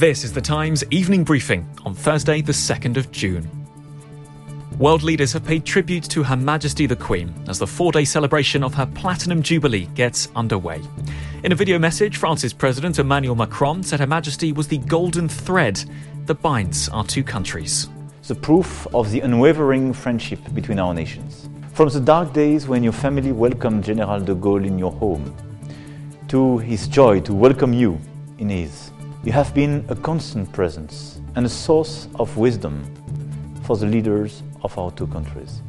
This is the Times evening briefing on Thursday, the 2nd of June. World leaders have paid tribute to Her Majesty the Queen as the four day celebration of her Platinum Jubilee gets underway. In a video message, France's President Emmanuel Macron said Her Majesty was the golden thread that binds our two countries. The proof of the unwavering friendship between our nations. From the dark days when your family welcomed General de Gaulle in your home, to his joy to welcome you in his, you have been a constant presence and a source of wisdom for the leaders of our two countries.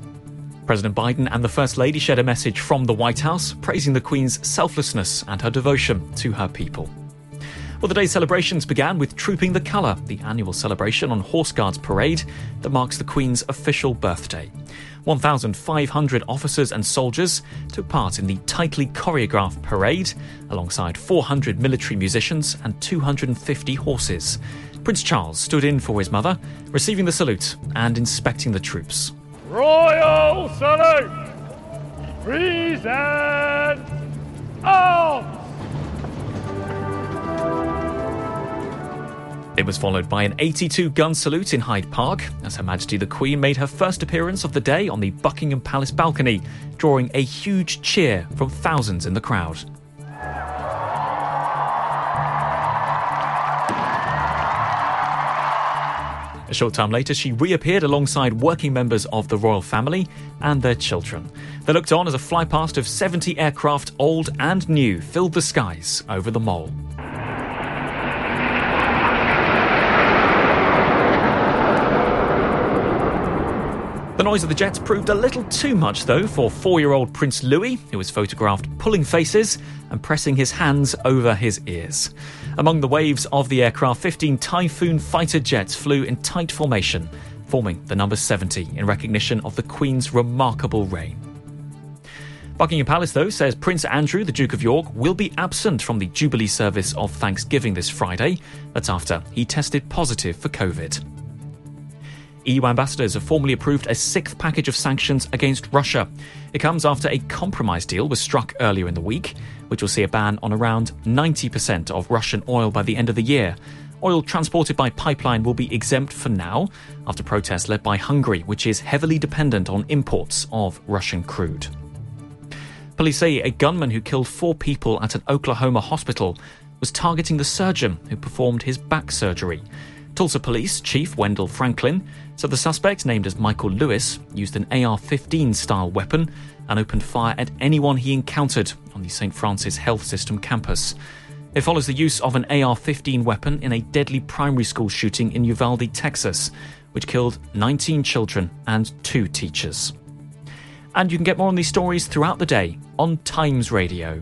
President Biden and the First Lady shared a message from the White House praising the Queen's selflessness and her devotion to her people. Well, the day's celebrations began with Trooping the Colour, the annual celebration on Horse Guards Parade that marks the Queen's official birthday. 1,500 officers and soldiers took part in the tightly choreographed parade, alongside 400 military musicians and 250 horses. Prince Charles stood in for his mother, receiving the salute and inspecting the troops. Royal salute! Present arms! It was followed by an 82 gun salute in Hyde Park as Her Majesty the Queen made her first appearance of the day on the Buckingham Palace balcony, drawing a huge cheer from thousands in the crowd. A short time later, she reappeared alongside working members of the royal family and their children. They looked on as a flypast of 70 aircraft, old and new, filled the skies over the Mall. The noise of the jets proved a little too much, though, for four year old Prince Louis, who was photographed pulling faces and pressing his hands over his ears. Among the waves of the aircraft, 15 Typhoon fighter jets flew in tight formation, forming the number 70 in recognition of the Queen's remarkable reign. Buckingham Palace, though, says Prince Andrew, the Duke of York, will be absent from the Jubilee service of Thanksgiving this Friday. That's after he tested positive for COVID. EU ambassadors have formally approved a sixth package of sanctions against Russia. It comes after a compromise deal was struck earlier in the week, which will see a ban on around 90% of Russian oil by the end of the year. Oil transported by pipeline will be exempt for now after protests led by Hungary, which is heavily dependent on imports of Russian crude. Police say a gunman who killed four people at an Oklahoma hospital was targeting the surgeon who performed his back surgery. Tulsa Police Chief Wendell Franklin said the suspect, named as Michael Lewis, used an AR 15 style weapon and opened fire at anyone he encountered on the St. Francis Health System campus. It follows the use of an AR 15 weapon in a deadly primary school shooting in Uvalde, Texas, which killed 19 children and two teachers. And you can get more on these stories throughout the day on Times Radio.